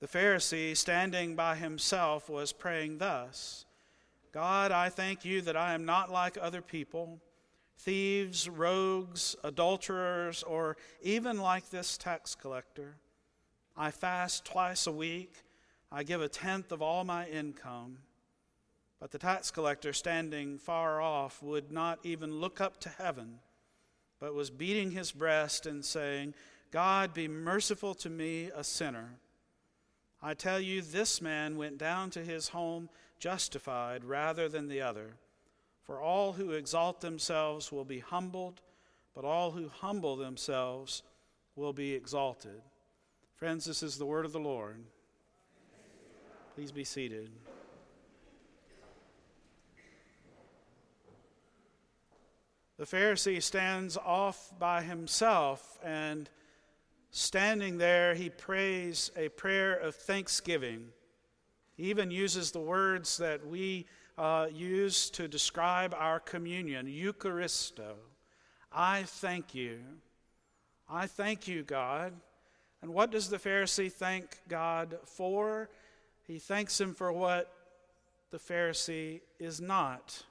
The Pharisee, standing by himself, was praying thus God, I thank you that I am not like other people, thieves, rogues, adulterers, or even like this tax collector. I fast twice a week, I give a tenth of all my income. But the tax collector, standing far off, would not even look up to heaven, but was beating his breast and saying, God, be merciful to me, a sinner. I tell you, this man went down to his home justified rather than the other. For all who exalt themselves will be humbled, but all who humble themselves will be exalted. Friends, this is the word of the Lord. Please be seated. The Pharisee stands off by himself, and standing there, he prays a prayer of thanksgiving. He even uses the words that we uh, use to describe our communion Eucharisto. I thank you. I thank you, God. And what does the Pharisee thank God for? He thanks Him for what the Pharisee is not.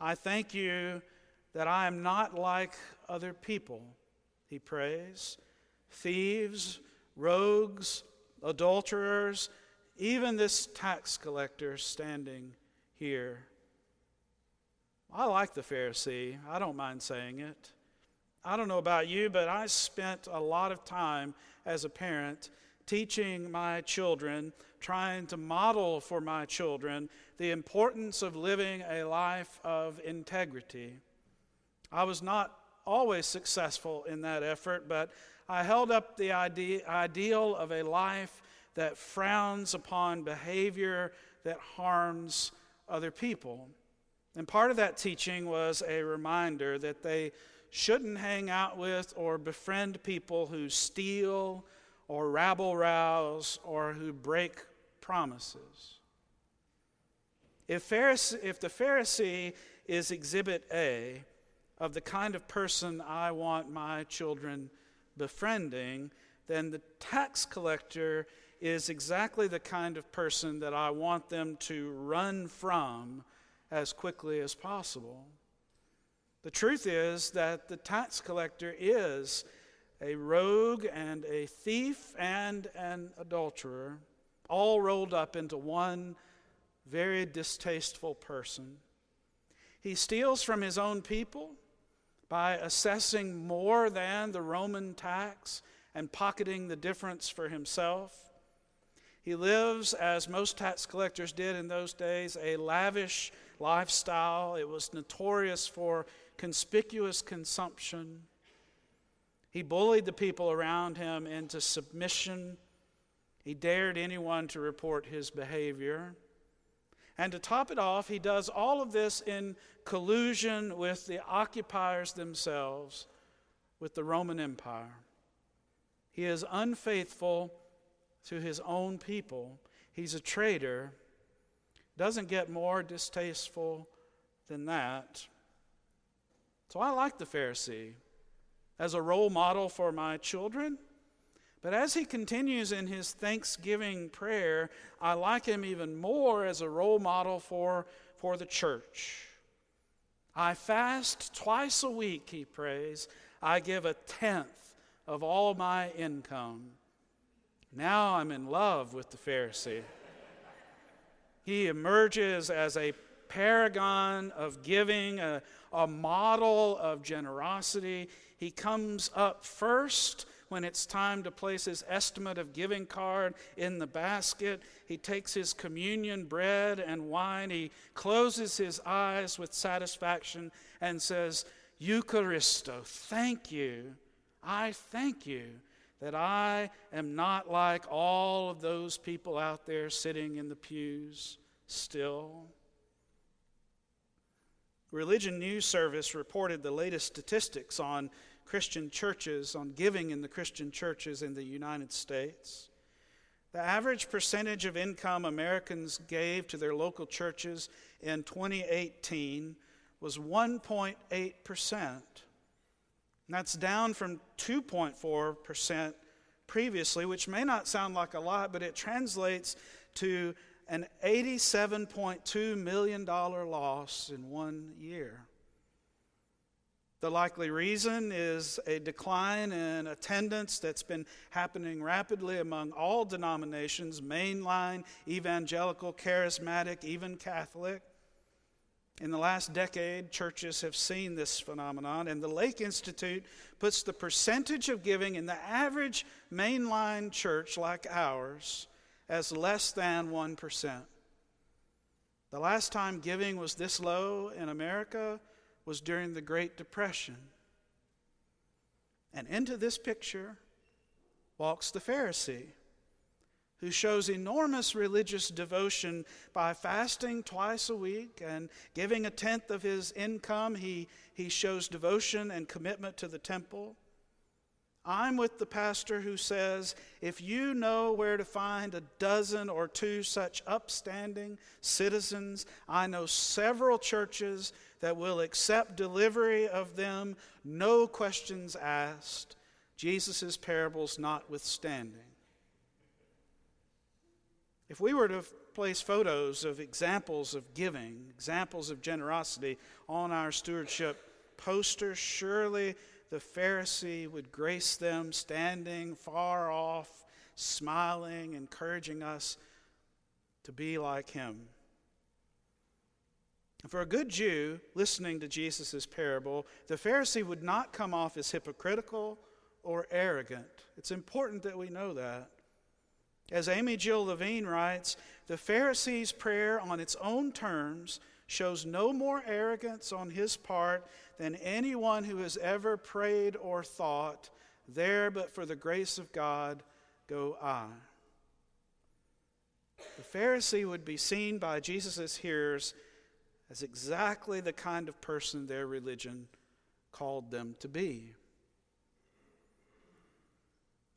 I thank you that I am not like other people, he prays. Thieves, rogues, adulterers, even this tax collector standing here. I like the Pharisee. I don't mind saying it. I don't know about you, but I spent a lot of time as a parent teaching my children, trying to model for my children the importance of living a life of integrity. I was not always successful in that effort, but I held up the idea, ideal of a life that frowns upon behavior that harms other people. And part of that teaching was a reminder that they shouldn't hang out with or befriend people who steal or rabble rouse or who break promises. If, Pharisee, if the Pharisee is exhibit A, of the kind of person I want my children befriending, then the tax collector is exactly the kind of person that I want them to run from as quickly as possible. The truth is that the tax collector is a rogue and a thief and an adulterer, all rolled up into one very distasteful person. He steals from his own people by assessing more than the Roman tax and pocketing the difference for himself. He lives, as most tax collectors did in those days, a lavish lifestyle. It was notorious for conspicuous consumption. He bullied the people around him into submission. He dared anyone to report his behavior. And to top it off, he does all of this in collusion with the occupiers themselves, with the Roman Empire. He is unfaithful to his own people. He's a traitor. Doesn't get more distasteful than that. So I like the Pharisee as a role model for my children. But as he continues in his thanksgiving prayer, I like him even more as a role model for, for the church. I fast twice a week, he prays. I give a tenth of all my income. Now I'm in love with the Pharisee. He emerges as a paragon of giving, a, a model of generosity. He comes up first when it's time to place his estimate of giving card in the basket. He takes his communion bread and wine. He closes his eyes with satisfaction and says, Eucharisto, thank you. I thank you that I am not like all of those people out there sitting in the pews still. Religion News Service reported the latest statistics on Christian churches, on giving in the Christian churches in the United States. The average percentage of income Americans gave to their local churches in 2018 was 1.8%. That's down from 2.4% previously, which may not sound like a lot, but it translates to an $87.2 million loss in one year. The likely reason is a decline in attendance that's been happening rapidly among all denominations mainline, evangelical, charismatic, even Catholic. In the last decade, churches have seen this phenomenon, and the Lake Institute puts the percentage of giving in the average mainline church like ours as less than 1%. The last time giving was this low in America was during the Great Depression. And into this picture walks the Pharisee, who shows enormous religious devotion by fasting twice a week and giving a tenth of his income. He, he shows devotion and commitment to the temple. I'm with the pastor who says if you know where to find a dozen or two such upstanding citizens, I know several churches that will accept delivery of them, no questions asked, Jesus' parables notwithstanding. If we were to place photos of examples of giving, examples of generosity on our stewardship posters, surely the Pharisee would grace them, standing far off, smiling, encouraging us to be like him. For a good Jew listening to Jesus' parable, the Pharisee would not come off as hypocritical or arrogant. It's important that we know that. As Amy Jill Levine writes, the Pharisee's prayer on its own terms shows no more arrogance on his part than anyone who has ever prayed or thought, There but for the grace of God go I. The Pharisee would be seen by Jesus' hearers as exactly the kind of person their religion called them to be.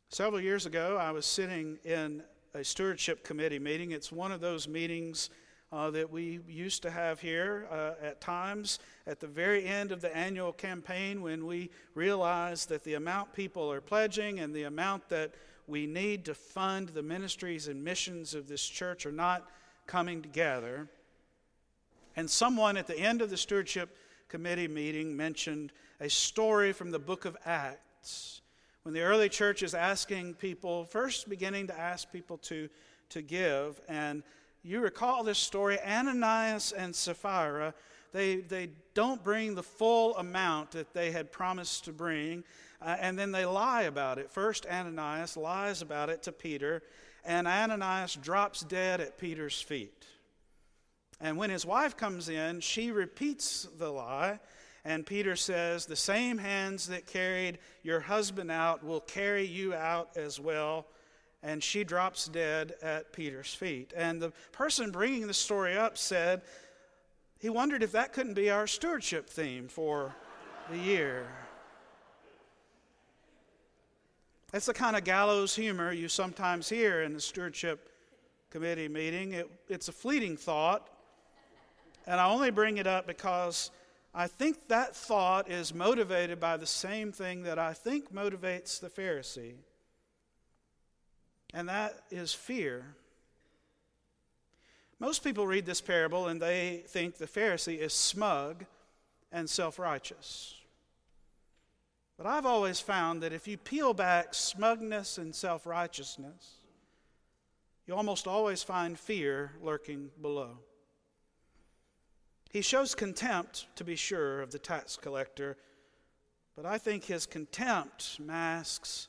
Several years ago, I was sitting in a stewardship committee meeting. It's one of those meetings uh, that we used to have here uh, at times at the very end of the annual campaign when we realize that the amount people are pledging and the amount that we need to fund the ministries and missions of this church are not coming together. And someone at the end of the stewardship committee meeting mentioned a story from the book of Acts when the early church is asking people, first beginning to ask people to, to give. And you recall this story Ananias and Sapphira, they, they don't bring the full amount that they had promised to bring, uh, and then they lie about it. First, Ananias lies about it to Peter, and Ananias drops dead at Peter's feet. And when his wife comes in, she repeats the lie. And Peter says, The same hands that carried your husband out will carry you out as well. And she drops dead at Peter's feet. And the person bringing the story up said, he wondered if that couldn't be our stewardship theme for the year. That's the kind of gallows humor you sometimes hear in the stewardship committee meeting. It, it's a fleeting thought, and I only bring it up because I think that thought is motivated by the same thing that I think motivates the Pharisee, and that is fear. Most people read this parable and they think the Pharisee is smug and self righteous. But I've always found that if you peel back smugness and self righteousness, you almost always find fear lurking below. He shows contempt, to be sure, of the tax collector, but I think his contempt masks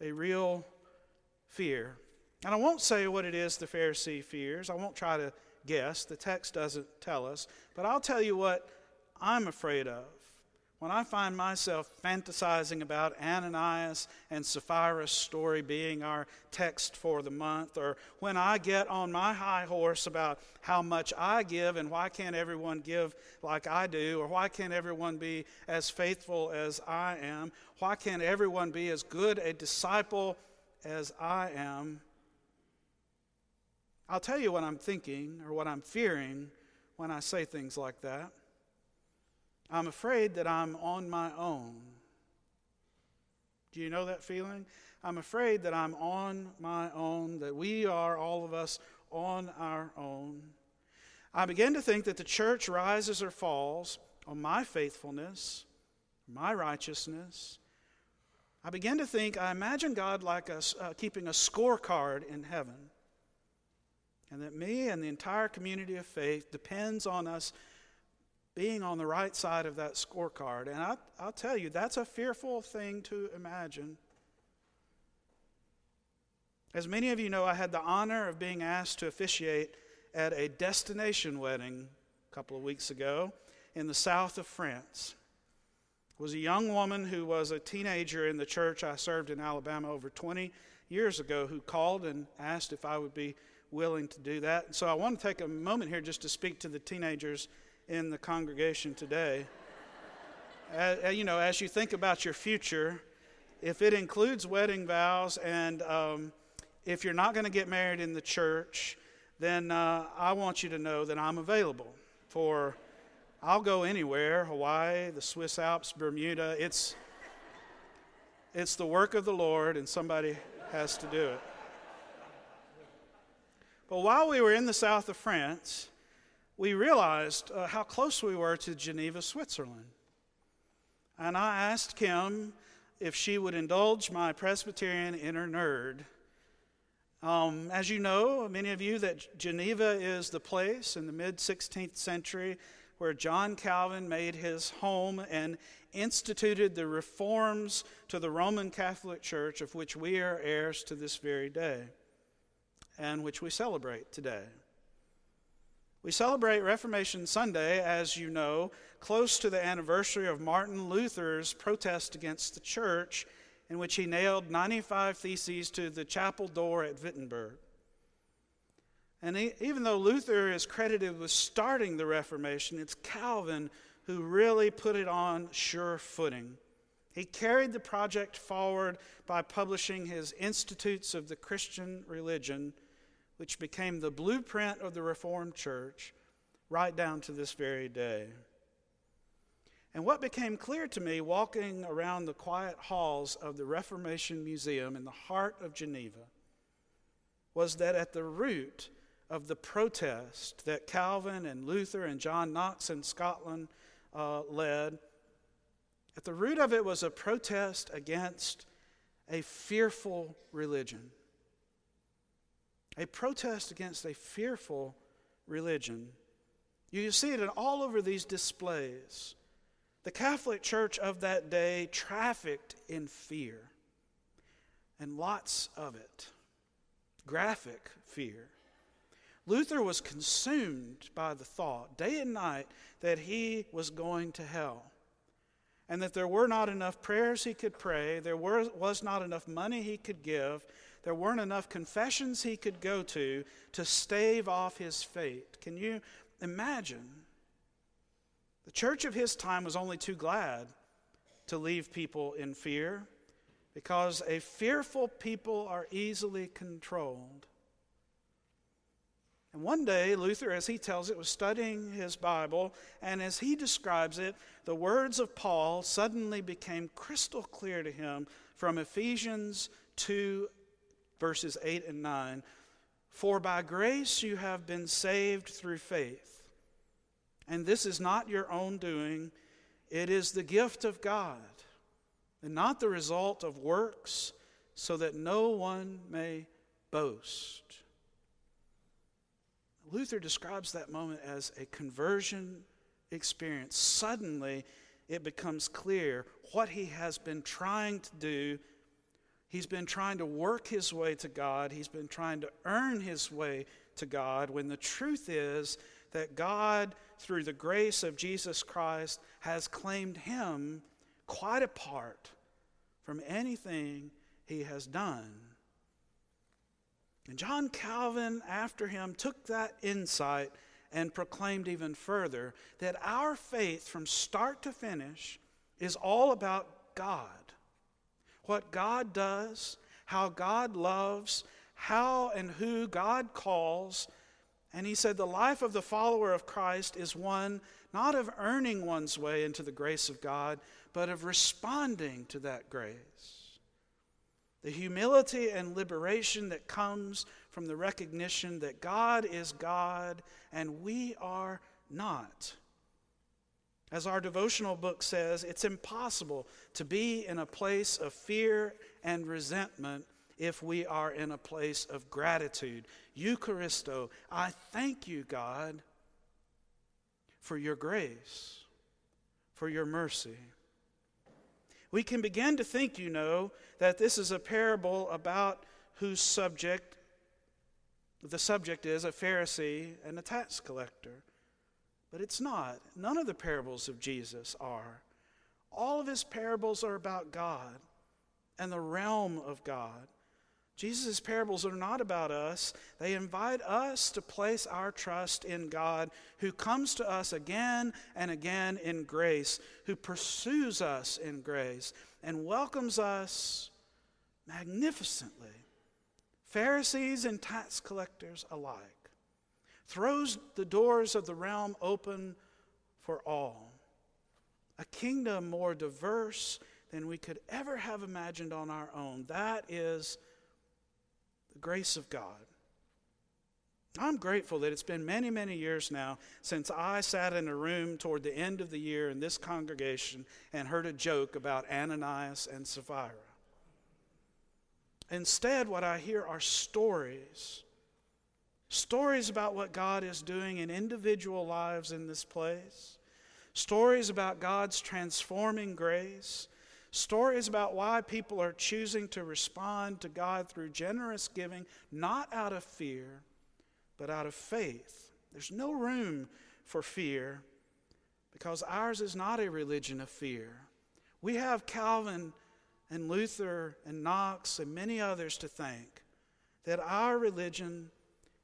a real fear. And I won't say what it is the Pharisee fears. I won't try to guess. The text doesn't tell us. But I'll tell you what I'm afraid of when I find myself fantasizing about Ananias and Sapphira's story being our text for the month, or when I get on my high horse about how much I give and why can't everyone give like I do, or why can't everyone be as faithful as I am, why can't everyone be as good a disciple as I am, I'll tell you what I'm thinking or what I'm fearing when I say things like that. I'm afraid that I'm on my own. Do you know that feeling? I'm afraid that I'm on my own, that we are, all of us, on our own. I begin to think that the church rises or falls on my faithfulness, my righteousness. I begin to think, I imagine God like us uh, keeping a scorecard in heaven. And that me and the entire community of faith depends on us being on the right side of that scorecard. And I, I'll tell you, that's a fearful thing to imagine. As many of you know, I had the honor of being asked to officiate at a destination wedding a couple of weeks ago in the south of France. Was a young woman who was a teenager in the church I served in Alabama over 20 years ago who called and asked if I would be willing to do that. And so I want to take a moment here just to speak to the teenagers in the congregation today. uh, you know, as you think about your future, if it includes wedding vows and um, if you're not going to get married in the church, then uh, I want you to know that I'm available for, I'll go anywhere Hawaii, the Swiss Alps, Bermuda. It's, it's the work of the Lord, and somebody has to do it. But while we were in the south of France, we realized uh, how close we were to Geneva, Switzerland. And I asked Kim if she would indulge my Presbyterian inner nerd um, as you know, many of you, that Geneva is the place in the mid 16th century where John Calvin made his home and instituted the reforms to the Roman Catholic Church, of which we are heirs to this very day and which we celebrate today. We celebrate Reformation Sunday, as you know, close to the anniversary of Martin Luther's protest against the church in which he nailed 95 theses to the chapel door at Wittenberg. And even though Luther is credited with starting the Reformation, it's Calvin who really put it on sure footing. He carried the project forward by publishing his Institutes of the Christian Religion, which became the blueprint of the Reformed Church right down to this very day. And what became clear to me walking around the quiet halls of the Reformation Museum in the heart of Geneva was that at the root of the protest that Calvin and Luther and John Knox in Scotland uh, led, at the root of it was a protest against a fearful religion. A protest against a fearful religion. You see it in all over these displays the Catholic Church of that day trafficked in fear, and lots of it. Graphic fear. Luther was consumed by the thought, day and night, that he was going to hell. And that there were not enough prayers he could pray, there were, was not enough money he could give, there weren't enough confessions he could go to to stave off his fate. Can you imagine the church of his time was only too glad to leave people in fear because a fearful people are easily controlled. And one day, Luther, as he tells it, was studying his Bible, and as he describes it, the words of Paul suddenly became crystal clear to him from Ephesians 2, verses 8 and 9. For by grace you have been saved through faith. And this is not your own doing, it is the gift of God, and not the result of works, so that no one may boast. Luther describes that moment as a conversion experience. Suddenly, it becomes clear what he has been trying to do. He's been trying to work his way to God, he's been trying to earn his way to God, when the truth is that God, through the grace of Jesus Christ, has claimed him quite apart from anything he has done. And John Calvin, after him, took that insight and proclaimed even further that our faith from start to finish is all about God. What God does, how God loves, how and who God calls, and he said, The life of the follower of Christ is one not of earning one's way into the grace of God, but of responding to that grace. The humility and liberation that comes from the recognition that God is God and we are not. As our devotional book says, it's impossible to be in a place of fear and resentment if we are in a place of gratitude. Eucharisto, I thank you, God, for your grace, for your mercy. We can begin to think, you know, that this is a parable about whose subject the subject is a Pharisee and a tax collector. But it's not. None of the parables of Jesus are. All of his parables are about God and the realm of God. Jesus' parables are not about us. They invite us to place our trust in God, who comes to us again and again in grace, who pursues us in grace, and welcomes us magnificently. Pharisees and tax collectors alike, throws the doors of the realm open for all. A kingdom more diverse than we could ever have imagined on our own. That is the grace of God. I'm grateful that it's been many, many years now since I sat in a room toward the end of the year in this congregation and heard a joke about Ananias and Sapphira. Instead, what I hear are stories stories about what God is doing in individual lives in this place, stories about God's transforming grace, Stories about why people are choosing to respond to God through generous giving, not out of fear, but out of faith. There's no room for fear because ours is not a religion of fear. We have Calvin and Luther and Knox and many others to thank that our religion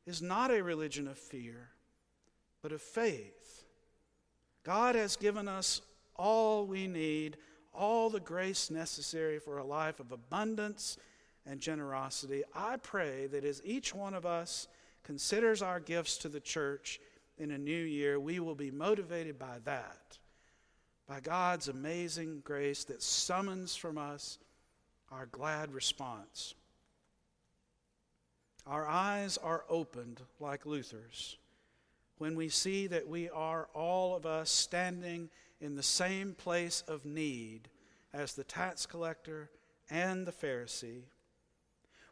is not a religion of fear, but of faith. God has given us all we need all the grace necessary for a life of abundance and generosity. I pray that as each one of us considers our gifts to the church in a new year, we will be motivated by that, by God's amazing grace that summons from us our glad response. Our eyes are opened like Luther's when we see that we are all of us standing in the same place of need as the tax collector and the Pharisee,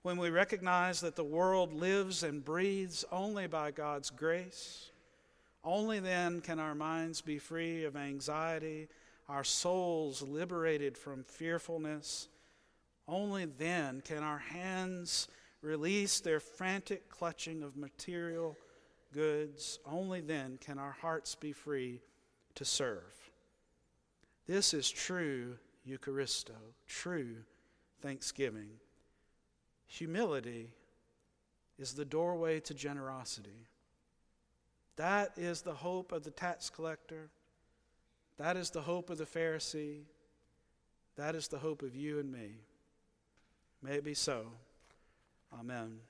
when we recognize that the world lives and breathes only by God's grace, only then can our minds be free of anxiety, our souls liberated from fearfulness. Only then can our hands release their frantic clutching of material goods. Only then can our hearts be free to serve. This is true Eucharisto, true thanksgiving. Humility is the doorway to generosity. That is the hope of the tax collector. That is the hope of the Pharisee. That is the hope of you and me. May it be so. Amen.